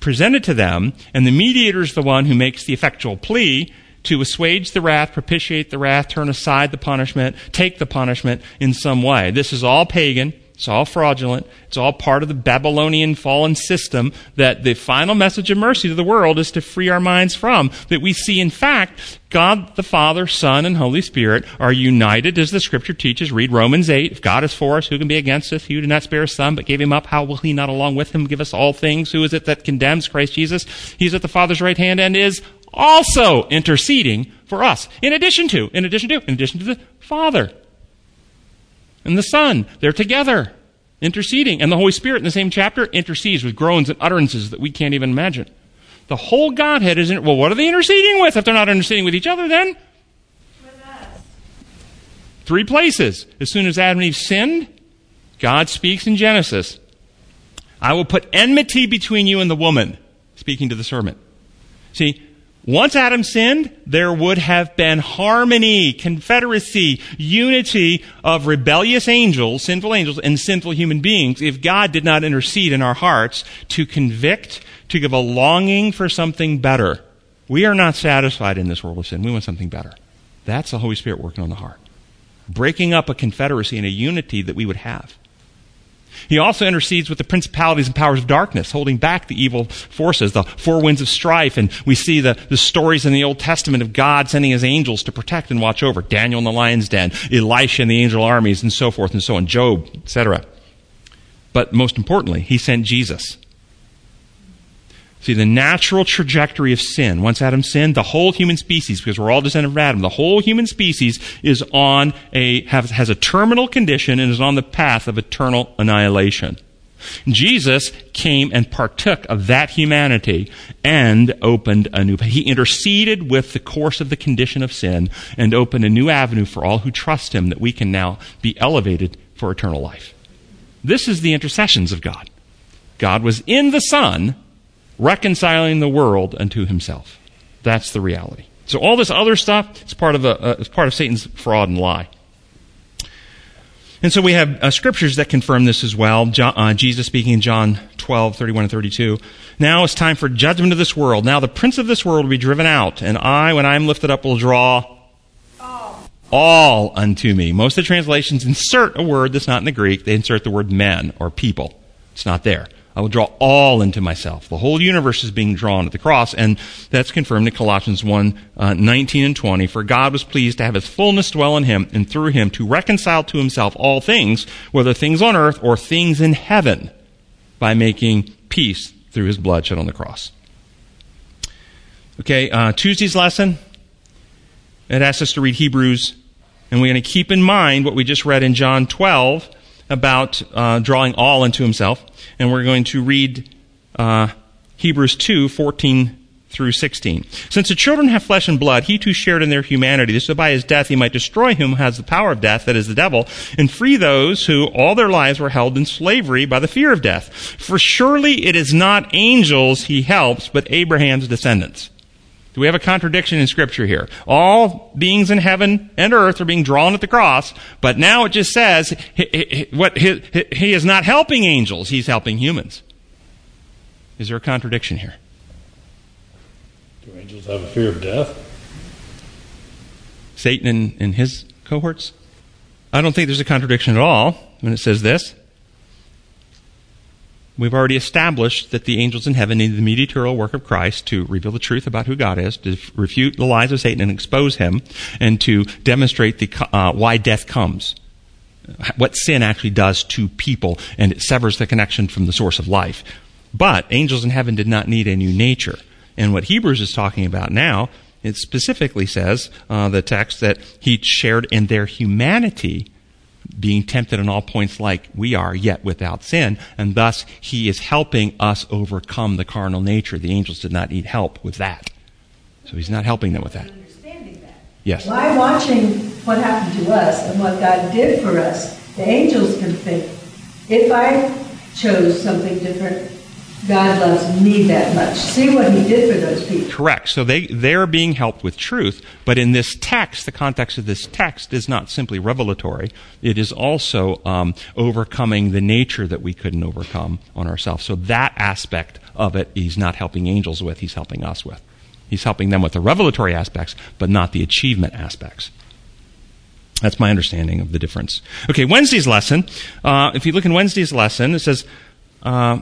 presented to them, and the mediator is the one who makes the effectual plea to assuage the wrath, propitiate the wrath, turn aside the punishment, take the punishment in some way. This is all pagan. It's all fraudulent. It's all part of the Babylonian fallen system that the final message of mercy to the world is to free our minds from. That we see, in fact, God the Father, Son, and Holy Spirit are united as the scripture teaches. Read Romans 8. If God is for us, who can be against us? He who did not spare his son, but gave him up, how will he not along with him give us all things? Who is it that condemns Christ Jesus? He's at the Father's right hand and is also interceding for us. In addition to, in addition to, in addition to the Father and the Son. They're together, interceding. And the Holy Spirit in the same chapter intercedes with groans and utterances that we can't even imagine. The whole Godhead is in, well, what are they interceding with if they're not interceding with each other then? Three places. As soon as Adam and Eve sinned, God speaks in Genesis. I will put enmity between you and the woman, speaking to the serpent. See, once Adam sinned, there would have been harmony, confederacy, unity of rebellious angels, sinful angels, and sinful human beings if God did not intercede in our hearts to convict, to give a longing for something better. We are not satisfied in this world of sin. We want something better. That's the Holy Spirit working on the heart. Breaking up a confederacy and a unity that we would have. He also intercedes with the principalities and powers of darkness, holding back the evil forces, the four winds of strife. And we see the, the stories in the Old Testament of God sending his angels to protect and watch over. Daniel in the lion's den, Elisha and the angel armies, and so forth and so on, Job, etc. But most importantly, he sent Jesus The natural trajectory of sin, once Adam sinned, the whole human species, because we're all descended from Adam, the whole human species is on a, has a terminal condition and is on the path of eternal annihilation. Jesus came and partook of that humanity and opened a new he interceded with the course of the condition of sin and opened a new avenue for all who trust him that we can now be elevated for eternal life. This is the intercessions of God. God was in the Son reconciling the world unto himself. That's the reality. So all this other stuff is part of, a, uh, is part of Satan's fraud and lie. And so we have uh, scriptures that confirm this as well. John, uh, Jesus speaking in John 12, 31 and 32. Now it's time for judgment of this world. Now the prince of this world will be driven out, and I, when I am lifted up, will draw all, all unto me. Most of the translations insert a word that's not in the Greek. They insert the word men or people. It's not there. I will draw all into myself. The whole universe is being drawn at the cross, and that's confirmed in Colossians 1 uh, 19 and 20. For God was pleased to have his fullness dwell in him, and through him to reconcile to himself all things, whether things on earth or things in heaven, by making peace through his blood shed on the cross. Okay, uh, Tuesday's lesson, it asks us to read Hebrews, and we're going to keep in mind what we just read in John 12 about uh, drawing all into himself and we're going to read uh, Hebrews 2 14 through 16. Since the children have flesh and blood, he too shared in their humanity, so by his death he might destroy him who has the power of death, that is the devil, and free those who all their lives were held in slavery by the fear of death. For surely it is not angels he helps, but Abraham's descendants. Do we have a contradiction in Scripture here? All beings in heaven and earth are being drawn at the cross, but now it just says he, he, what, he, he is not helping angels, he's helping humans. Is there a contradiction here? Do angels have a fear of death? Satan and, and his cohorts? I don't think there's a contradiction at all when it says this. We've already established that the angels in heaven need the mediatorial work of Christ to reveal the truth about who God is, to refute the lies of Satan and expose him, and to demonstrate the, uh, why death comes. What sin actually does to people, and it severs the connection from the source of life. But angels in heaven did not need a new nature. And what Hebrews is talking about now, it specifically says, uh, the text, that he shared in their humanity being tempted in all points like we are, yet without sin. And thus, he is helping us overcome the carnal nature. The angels did not need help with that. So he's not helping them with that. Yes. By watching what happened to us and what God did for us, the angels can think, if I chose something different, God loves me that much. See what he did for those people. Correct. So they, they're being helped with truth, but in this text, the context of this text is not simply revelatory. It is also um, overcoming the nature that we couldn't overcome on ourselves. So that aspect of it, he's not helping angels with, he's helping us with. He's helping them with the revelatory aspects, but not the achievement aspects. That's my understanding of the difference. Okay, Wednesday's lesson. Uh, if you look in Wednesday's lesson, it says, uh,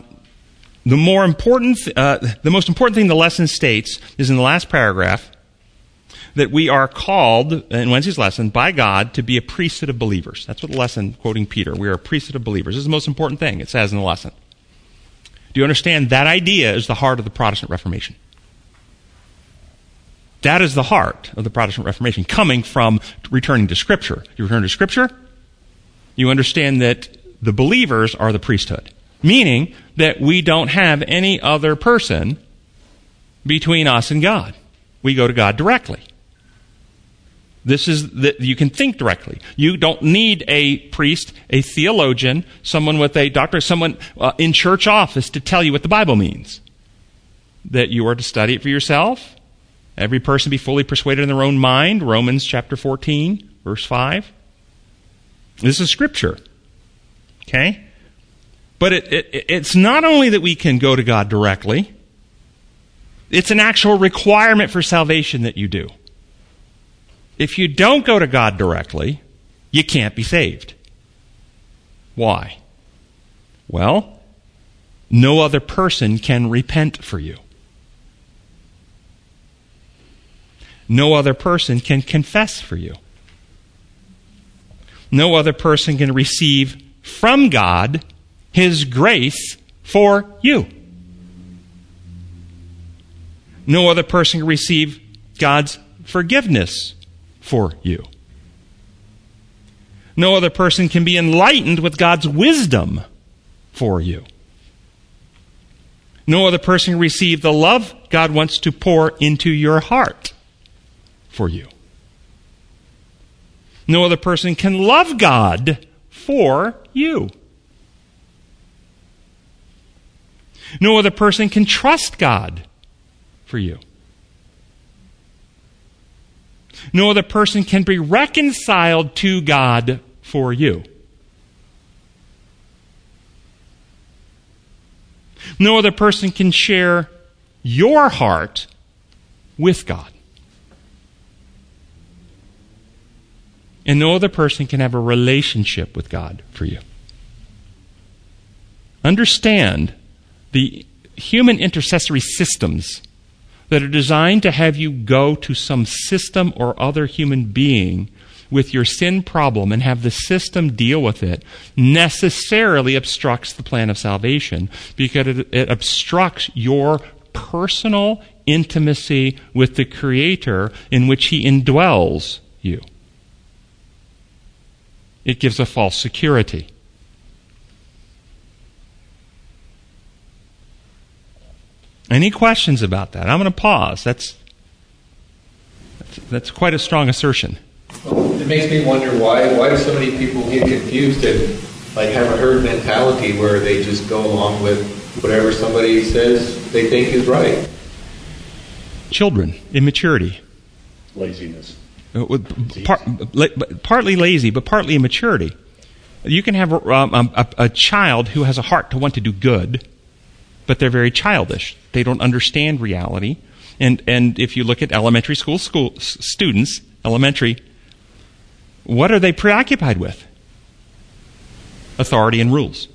the more important, uh, the most important thing the lesson states is in the last paragraph that we are called in Wednesday's lesson by God to be a priesthood of believers. That's what the lesson, quoting Peter, we are a priesthood of believers. This is the most important thing it says in the lesson. Do you understand that idea is the heart of the Protestant Reformation? That is the heart of the Protestant Reformation, coming from returning to Scripture. You return to Scripture, you understand that the believers are the priesthood meaning that we don't have any other person between us and God. We go to God directly. This is that you can think directly. You don't need a priest, a theologian, someone with a doctor, someone uh, in church office to tell you what the Bible means. That you are to study it for yourself. Every person be fully persuaded in their own mind. Romans chapter 14, verse 5. This is scripture. Okay? But it, it, it's not only that we can go to God directly, it's an actual requirement for salvation that you do. If you don't go to God directly, you can't be saved. Why? Well, no other person can repent for you. No other person can confess for you. No other person can receive from God his grace for you. No other person can receive God's forgiveness for you. No other person can be enlightened with God's wisdom for you. No other person can receive the love God wants to pour into your heart for you. No other person can love God for you. No other person can trust God for you. No other person can be reconciled to God for you. No other person can share your heart with God. And no other person can have a relationship with God for you. Understand the human intercessory systems that are designed to have you go to some system or other human being with your sin problem and have the system deal with it necessarily obstructs the plan of salvation because it, it obstructs your personal intimacy with the Creator in which He indwells you. It gives a false security. Any questions about that? I'm going to pause. That's, that's, that's quite a strong assertion. Well, it makes me wonder why why do so many people get confused and like have a herd mentality where they just go along with whatever somebody says they think is right. Children, immaturity, laziness, uh, Part, partly lazy, but partly immaturity. You can have um, a, a child who has a heart to want to do good but they're very childish. They don't understand reality. And, and if you look at elementary school, school students, elementary, what are they preoccupied with? Authority and rules.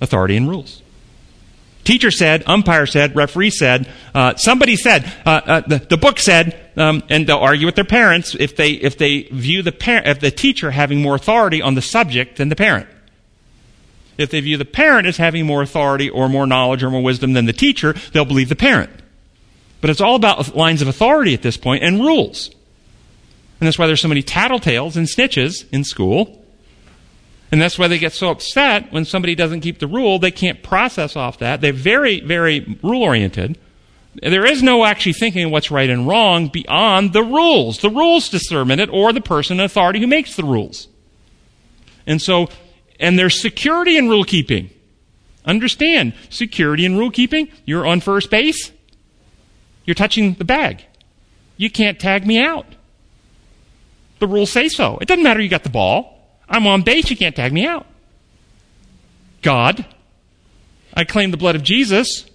Authority and rules. Teacher said, umpire said, referee said, uh, somebody said, uh, uh, the, the, book said, um, and they'll argue with their parents if they if they view the parent, if the teacher having more authority on the subject than the parent. If they view the parent as having more authority or more knowledge or more wisdom than the teacher, they'll believe the parent. But it's all about lines of authority at this point and rules. And that's why there's so many tattletales and snitches in school. And that's why they get so upset when somebody doesn't keep the rule. They can't process off that. They're very, very rule oriented. There is no actually thinking what's right and wrong beyond the rules. The rules determine it or the person in authority who makes the rules. And so and there's security in rule keeping. Understand, security and rule keeping, you're on first base. You're touching the bag. You can't tag me out. The rules say so. It doesn't matter you got the ball. I'm on base, you can't tag me out. God, I claim the blood of Jesus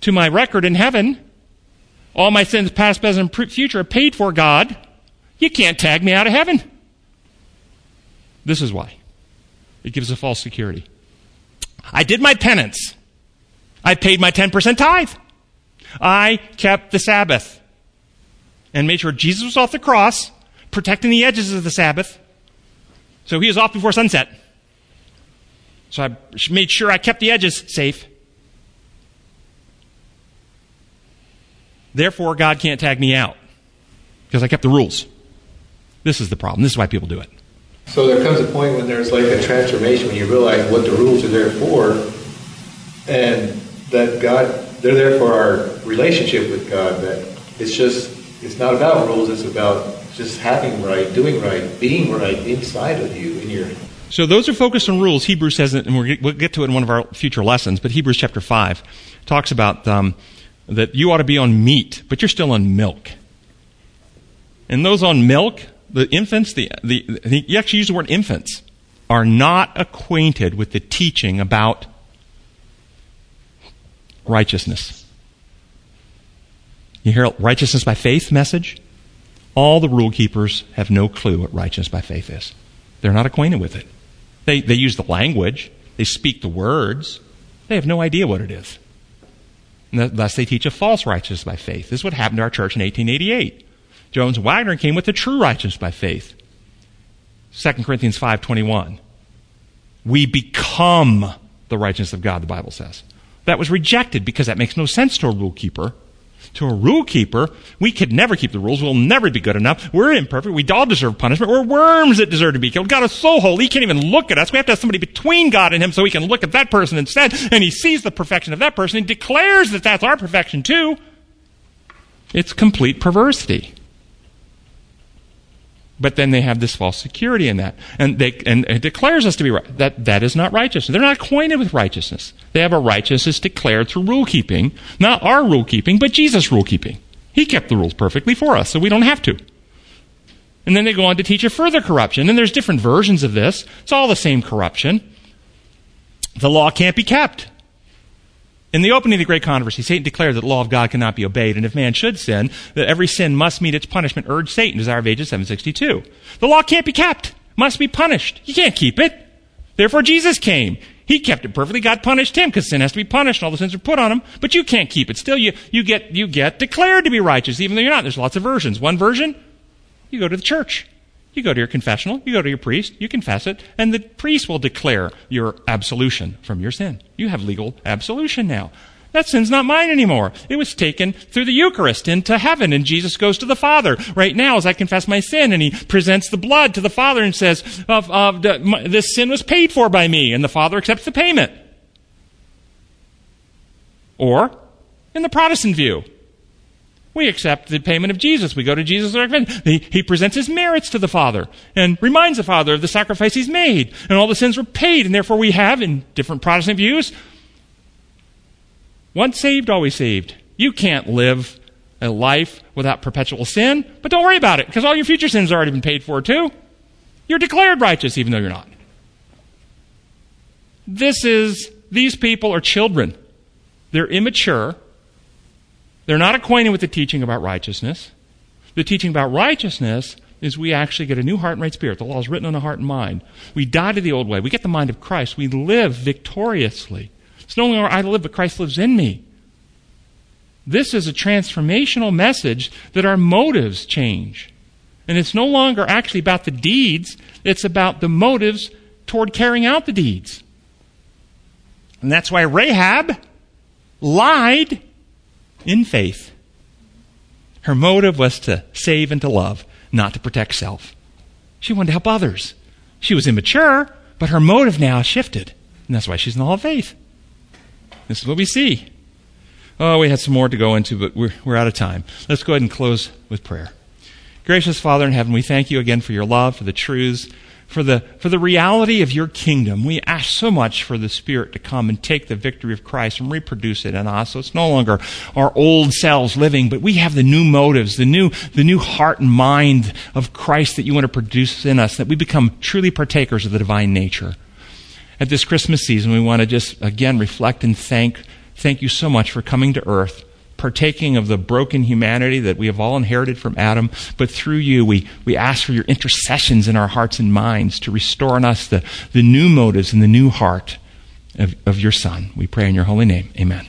to my record in heaven. All my sins, past, present, and future, are paid for, God. You can't tag me out of heaven. This is why. It gives a false security. I did my penance. I paid my 10% tithe. I kept the Sabbath and made sure Jesus was off the cross, protecting the edges of the Sabbath. So he was off before sunset. So I made sure I kept the edges safe. Therefore, God can't tag me out because I kept the rules. This is the problem. This is why people do it. So there comes a point when there's like a transformation when you realize what the rules are there for, and that God, they're there for our relationship with God. That it's just, it's not about rules. It's about just having right, doing right, being right inside of you in your. So those are focused on rules. Hebrews says, it, and we'll get to it in one of our future lessons. But Hebrews chapter five talks about um, that you ought to be on meat, but you're still on milk. And those on milk, the infants, the, the, you actually use the word infants, are not acquainted with the teaching about righteousness. You hear righteousness by faith message? All the rule keepers have no clue what righteousness by faith is. They're not acquainted with it. They, they use the language, they speak the words, they have no idea what it is. Thus they teach a false righteousness by faith. This is what happened to our church in 1888. Jones Waggoner came with the true righteousness by faith. 2 Corinthians 5:21. We become the righteousness of God, the Bible says. That was rejected because that makes no sense to a rule keeper. To a rule keeper, we could never keep the rules. We'll never be good enough. We're imperfect. We all deserve punishment. We're worms that deserve to be killed. God is so holy, He can't even look at us. We have to have somebody between God and Him so He can look at that person instead. And He sees the perfection of that person and declares that that's our perfection too. It's complete perversity but then they have this false security in that. And, they, and it declares us to be right. That, that is not righteousness. They're not acquainted with righteousness. They have a righteousness declared through rule keeping, not our rule keeping, but Jesus' rule keeping. He kept the rules perfectly for us, so we don't have to. And then they go on to teach a further corruption. And there's different versions of this. It's all the same corruption. The law can't be kept. In the opening of the great controversy, Satan declared that the law of God cannot be obeyed, and if man should sin, that every sin must meet its punishment, urged Satan, Desire of Ages 762. The law can't be kept, must be punished. You can't keep it. Therefore Jesus came. He kept it perfectly. God punished him because sin has to be punished and all the sins are put on him. But you can't keep it. Still, you, you get, you get declared to be righteous even though you're not. There's lots of versions. One version, you go to the church. You go to your confessional, you go to your priest, you confess it, and the priest will declare your absolution from your sin. You have legal absolution now. That sin's not mine anymore. It was taken through the Eucharist into heaven, and Jesus goes to the Father right now as I confess my sin, and he presents the blood to the Father and says, of, of "This sin was paid for by me," and the Father accepts the payment. Or, in the Protestant view, we accept the payment of Jesus. We go to Jesus. He, he presents his merits to the Father and reminds the Father of the sacrifice he's made. And all the sins were paid. And therefore we have, in different Protestant views, once saved, always saved. You can't live a life without perpetual sin, but don't worry about it because all your future sins have already been paid for too. You're declared righteous even though you're not. This is, these people are children. They're immature they're not acquainted with the teaching about righteousness. The teaching about righteousness is we actually get a new heart and right spirit. The law is written on the heart and mind. We die to the old way. We get the mind of Christ. We live victoriously. It's no longer I live, but Christ lives in me. This is a transformational message that our motives change. And it's no longer actually about the deeds, it's about the motives toward carrying out the deeds. And that's why Rahab lied in faith. Her motive was to save and to love, not to protect self. She wanted to help others. She was immature, but her motive now shifted. And that's why she's in the Hall of Faith. This is what we see. Oh, we had some more to go into, but we're, we're out of time. Let's go ahead and close with prayer. Gracious Father in heaven, we thank you again for your love, for the truths, for the, for the reality of your kingdom. We ask so much for the Spirit to come and take the victory of Christ and reproduce it in us. So it's no longer our old selves living, but we have the new motives, the new, the new heart and mind of Christ that you want to produce in us, that we become truly partakers of the divine nature. At this Christmas season, we want to just again reflect and thank, thank you so much for coming to earth partaking of the broken humanity that we have all inherited from Adam, but through you, we, we ask for your intercessions in our hearts and minds to restore in us the, the new motives and the new heart of, of your Son. We pray in your holy name. Amen.